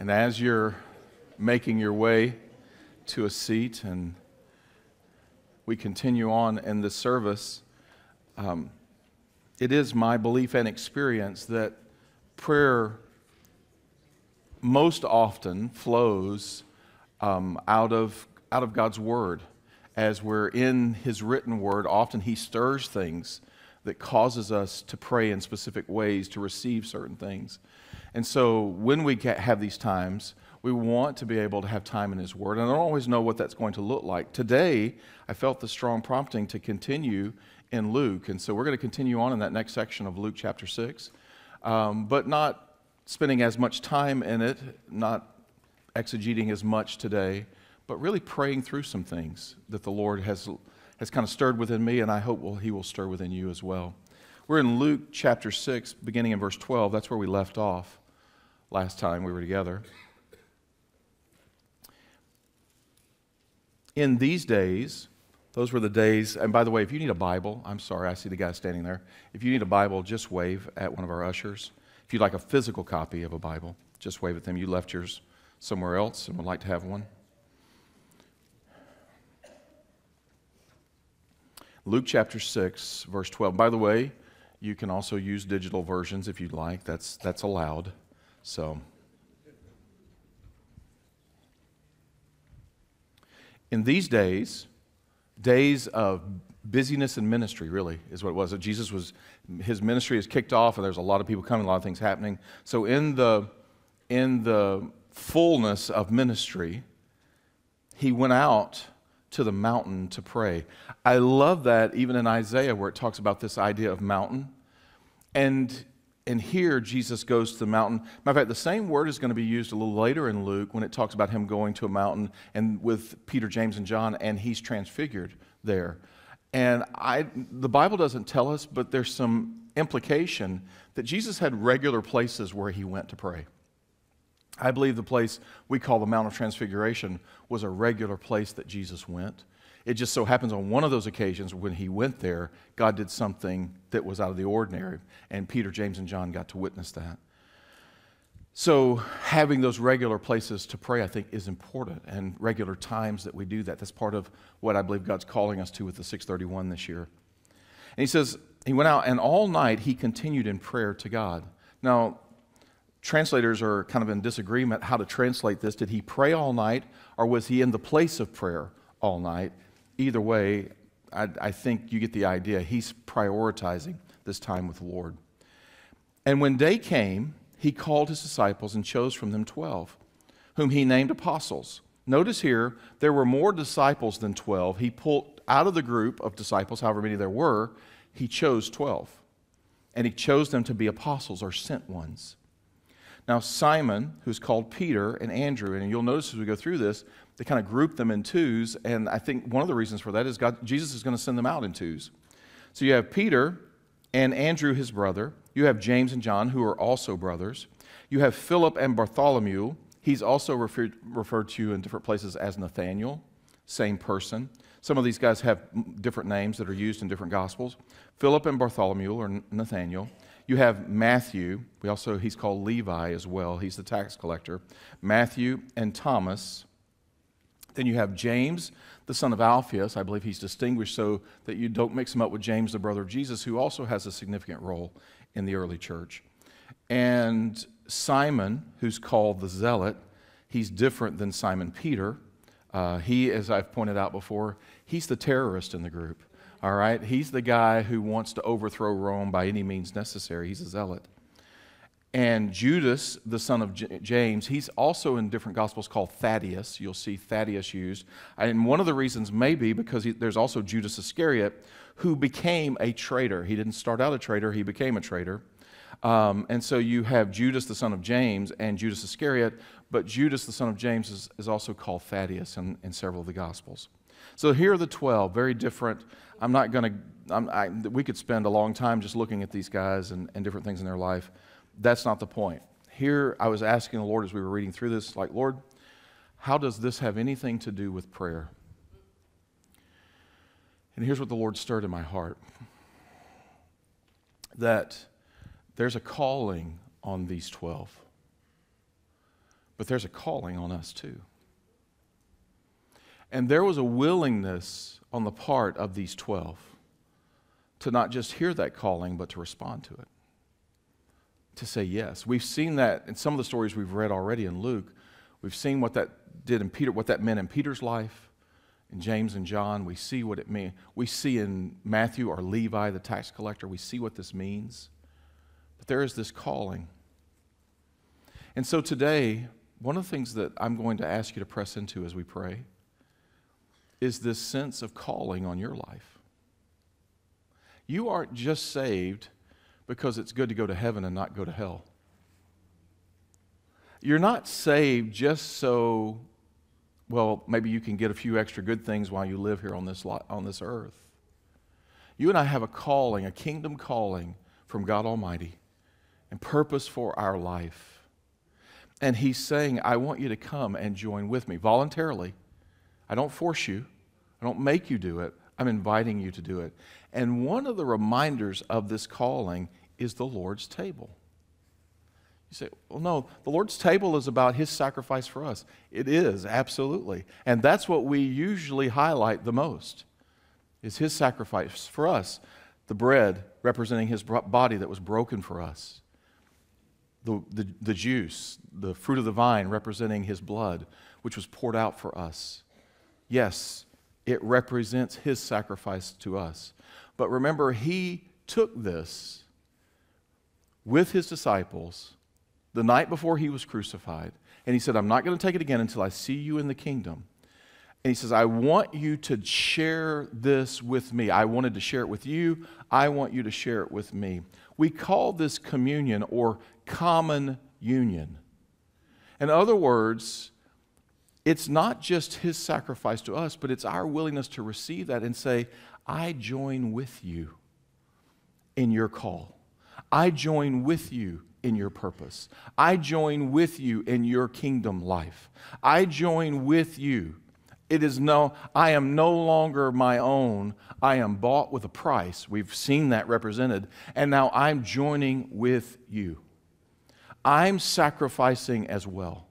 And as you're making your way to a seat and we continue on in this service, um, it is my belief and experience that prayer most often flows um, out, of, out of God's Word. As we're in His written Word, often He stirs things that causes us to pray in specific ways to receive certain things. And so when we have these times, we want to be able to have time in His Word. And I don't always know what that's going to look like. Today, I felt the strong prompting to continue in Luke. And so we're going to continue on in that next section of Luke chapter 6, um, but not spending as much time in it, not exegeting as much today, but really praying through some things that the Lord has, has kind of stirred within me, and I hope will, He will stir within you as well. We're in Luke chapter 6, beginning in verse 12. That's where we left off last time we were together. In these days, those were the days, and by the way, if you need a Bible, I'm sorry, I see the guy standing there. If you need a Bible, just wave at one of our ushers. If you'd like a physical copy of a Bible, just wave at them. You left yours somewhere else and would like to have one. Luke chapter 6, verse 12. By the way, you can also use digital versions if you'd like. That's, that's allowed. So, in these days, days of busyness and ministry, really, is what it was. Jesus was, his ministry is kicked off, and there's a lot of people coming, a lot of things happening. So, in the, in the fullness of ministry, he went out to the mountain to pray. I love that even in Isaiah, where it talks about this idea of mountain. And and here Jesus goes to the mountain. Matter of fact, the same word is going to be used a little later in Luke when it talks about him going to a mountain and with Peter, James, and John, and he's transfigured there. And I, the Bible doesn't tell us, but there's some implication that Jesus had regular places where he went to pray. I believe the place we call the Mount of Transfiguration was a regular place that Jesus went. It just so happens on one of those occasions when he went there, God did something that was out of the ordinary, and Peter, James, and John got to witness that. So, having those regular places to pray, I think, is important, and regular times that we do that. That's part of what I believe God's calling us to with the 631 this year. And he says, He went out, and all night he continued in prayer to God. Now, translators are kind of in disagreement how to translate this. Did he pray all night, or was he in the place of prayer all night? Either way, I, I think you get the idea. He's prioritizing this time with the Lord. And when day came, he called his disciples and chose from them 12, whom he named apostles. Notice here, there were more disciples than 12. He pulled out of the group of disciples, however many there were, he chose 12. And he chose them to be apostles or sent ones. Now, Simon, who's called Peter, and Andrew, and you'll notice as we go through this, they kind of group them in twos. And I think one of the reasons for that is God, Jesus is going to send them out in twos. So you have Peter and Andrew, his brother. You have James and John, who are also brothers. You have Philip and Bartholomew. He's also referred, referred to in different places as Nathaniel, same person. Some of these guys have different names that are used in different gospels. Philip and Bartholomew, or Nathaniel. You have Matthew. We also, he's called Levi as well. He's the tax collector. Matthew and Thomas. Then you have James, the son of Alphaeus. I believe he's distinguished so that you don't mix him up with James, the brother of Jesus, who also has a significant role in the early church. And Simon, who's called the Zealot, he's different than Simon Peter. Uh, he, as I've pointed out before, he's the terrorist in the group. All right? He's the guy who wants to overthrow Rome by any means necessary. He's a zealot. And Judas, the son of J- James, he's also in different gospels called Thaddeus. You'll see Thaddeus used. And one of the reasons may be because he, there's also Judas Iscariot, who became a traitor. He didn't start out a traitor, he became a traitor. Um, and so you have Judas, the son of James, and Judas Iscariot, but Judas, the son of James, is, is also called Thaddeus in, in several of the gospels. So here are the 12, very different. I'm not going to, we could spend a long time just looking at these guys and, and different things in their life that's not the point. Here, I was asking the Lord as we were reading through this, like, Lord, how does this have anything to do with prayer? And here's what the Lord stirred in my heart that there's a calling on these 12. but there's a calling on us too. And there was a willingness on the part of these 12 to not just hear that calling, but to respond to it, to say yes. We've seen that in some of the stories we've read already in Luke. We've seen what that did in Peter, what that meant in Peter's life, in James and John. We see what it means. We see in Matthew or Levi, the tax collector, we see what this means. But there is this calling. And so today, one of the things that I'm going to ask you to press into as we pray is this sense of calling on your life. You aren't just saved because it's good to go to heaven and not go to hell. You're not saved just so, well, maybe you can get a few extra good things while you live here on this, on this earth. You and I have a calling, a kingdom calling from God Almighty and purpose for our life. And He's saying, I want you to come and join with me voluntarily. I don't force you, I don't make you do it. I'm inviting you to do it. And one of the reminders of this calling is the Lord's table. You say, well, no, the Lord's table is about His sacrifice for us. It is, absolutely. And that's what we usually highlight the most, is His sacrifice for us. The bread representing His body that was broken for us. The, the, the juice, the fruit of the vine representing His blood, which was poured out for us. Yes, it represents his sacrifice to us. But remember, he took this with his disciples the night before he was crucified. And he said, I'm not going to take it again until I see you in the kingdom. And he says, I want you to share this with me. I wanted to share it with you. I want you to share it with me. We call this communion or common union. In other words, it's not just his sacrifice to us, but it's our willingness to receive that and say, I join with you in your call. I join with you in your purpose. I join with you in your kingdom life. I join with you. It is no, I am no longer my own. I am bought with a price. We've seen that represented. And now I'm joining with you. I'm sacrificing as well.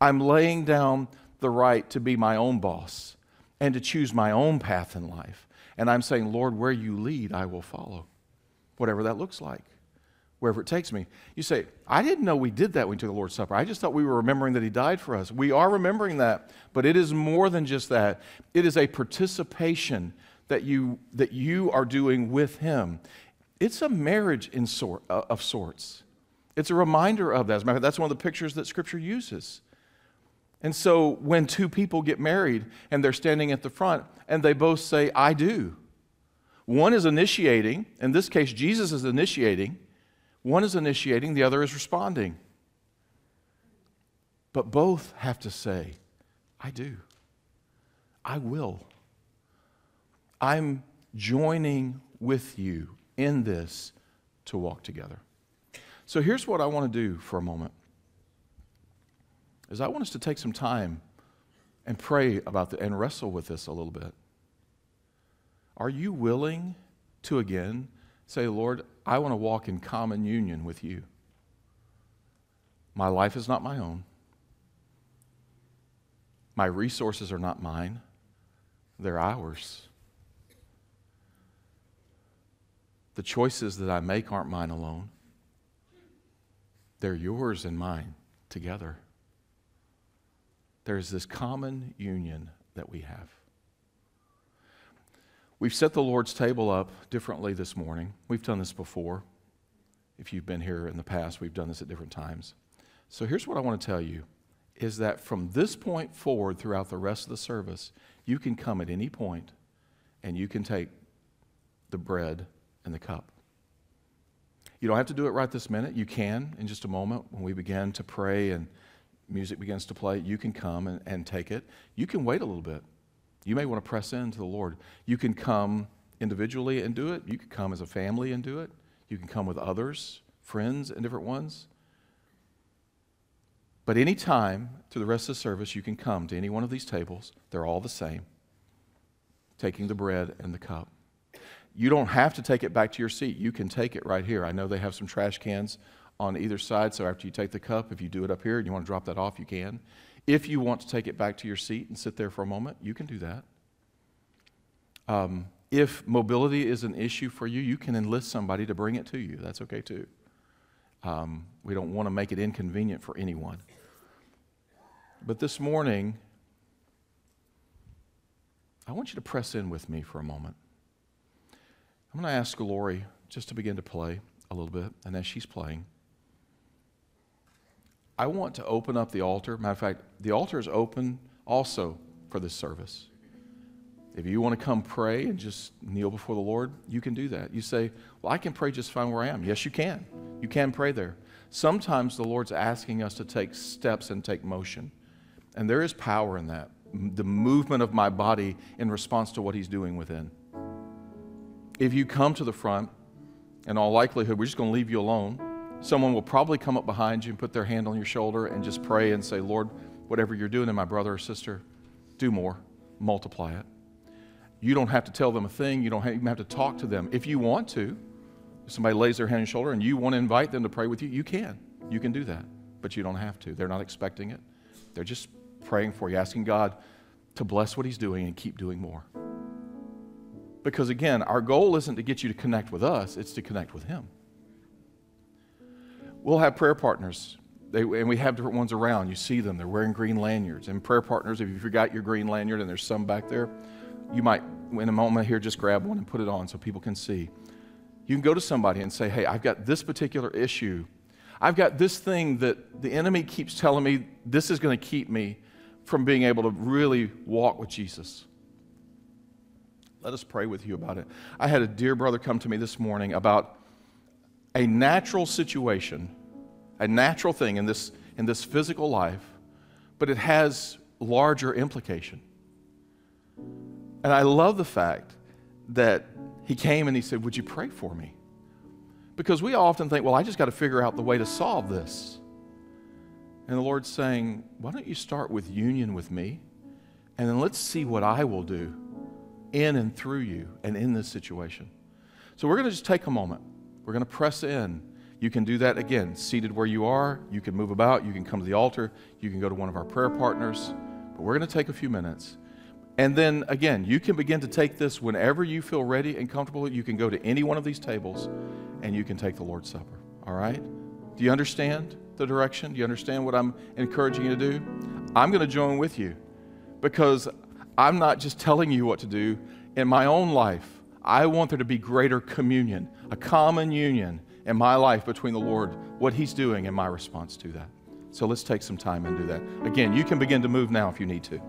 I'm laying down the right to be my own boss and to choose my own path in life. And I'm saying, Lord, where you lead, I will follow, whatever that looks like, wherever it takes me. You say, I didn't know we did that when we took the Lord's Supper. I just thought we were remembering that He died for us. We are remembering that, but it is more than just that. It is a participation that you, that you are doing with Him. It's a marriage in sort, uh, of sorts. It's a reminder of that. As a matter of fact, that's one of the pictures that Scripture uses. And so when two people get married and they're standing at the front and they both say, I do, one is initiating, in this case, Jesus is initiating, one is initiating, the other is responding. But both have to say, I do. I will. I'm joining with you in this to walk together. So here's what I want to do for a moment is I want us to take some time and pray about the, and wrestle with this a little bit. Are you willing to again say, Lord, I want to walk in common union with you? My life is not my own. My resources are not mine, they're ours. The choices that I make aren't mine alone, they're yours and mine together there's this common union that we have. We've set the Lord's table up differently this morning. We've done this before. If you've been here in the past, we've done this at different times. So here's what I want to tell you is that from this point forward throughout the rest of the service, you can come at any point and you can take the bread and the cup. You don't have to do it right this minute. You can in just a moment when we begin to pray and music begins to play, you can come and, and take it. You can wait a little bit. You may want to press into the Lord. You can come individually and do it. You can come as a family and do it. You can come with others, friends, and different ones. But any time through the rest of the service, you can come to any one of these tables. They're all the same, taking the bread and the cup. You don't have to take it back to your seat. You can take it right here. I know they have some trash cans on either side. So after you take the cup, if you do it up here and you want to drop that off, you can. If you want to take it back to your seat and sit there for a moment, you can do that. Um, if mobility is an issue for you, you can enlist somebody to bring it to you. That's okay too. Um, we don't want to make it inconvenient for anyone. But this morning, I want you to press in with me for a moment. I'm going to ask Lori just to begin to play a little bit, and as she's playing, I want to open up the altar. Matter of fact, the altar is open also for this service. If you want to come pray and just kneel before the Lord, you can do that. You say, Well, I can pray just fine where I am. Yes, you can. You can pray there. Sometimes the Lord's asking us to take steps and take motion. And there is power in that the movement of my body in response to what He's doing within. If you come to the front, in all likelihood, we're just going to leave you alone. Someone will probably come up behind you and put their hand on your shoulder and just pray and say, Lord, whatever you're doing in my brother or sister, do more, multiply it. You don't have to tell them a thing. You don't even have to talk to them. If you want to, if somebody lays their hand on your shoulder and you want to invite them to pray with you, you can. You can do that. But you don't have to. They're not expecting it. They're just praying for you, asking God to bless what He's doing and keep doing more. Because again, our goal isn't to get you to connect with us, it's to connect with Him. We'll have prayer partners, they, and we have different ones around. You see them, they're wearing green lanyards. And prayer partners, if you forgot your green lanyard and there's some back there, you might, in a moment here, just grab one and put it on so people can see. You can go to somebody and say, Hey, I've got this particular issue. I've got this thing that the enemy keeps telling me this is going to keep me from being able to really walk with Jesus. Let us pray with you about it. I had a dear brother come to me this morning about a natural situation, a natural thing in this, in this physical life, but it has larger implication. And I love the fact that he came and he said, Would you pray for me? Because we often think, Well, I just got to figure out the way to solve this. And the Lord's saying, Why don't you start with union with me? And then let's see what I will do in and through you and in this situation. So we're going to just take a moment. We're going to press in. You can do that again, seated where you are. You can move about. You can come to the altar. You can go to one of our prayer partners. But we're going to take a few minutes. And then again, you can begin to take this whenever you feel ready and comfortable. You can go to any one of these tables and you can take the Lord's Supper. All right? Do you understand the direction? Do you understand what I'm encouraging you to do? I'm going to join with you because I'm not just telling you what to do. In my own life, I want there to be greater communion, a common union in my life between the Lord, what He's doing, and my response to that. So let's take some time and do that. Again, you can begin to move now if you need to.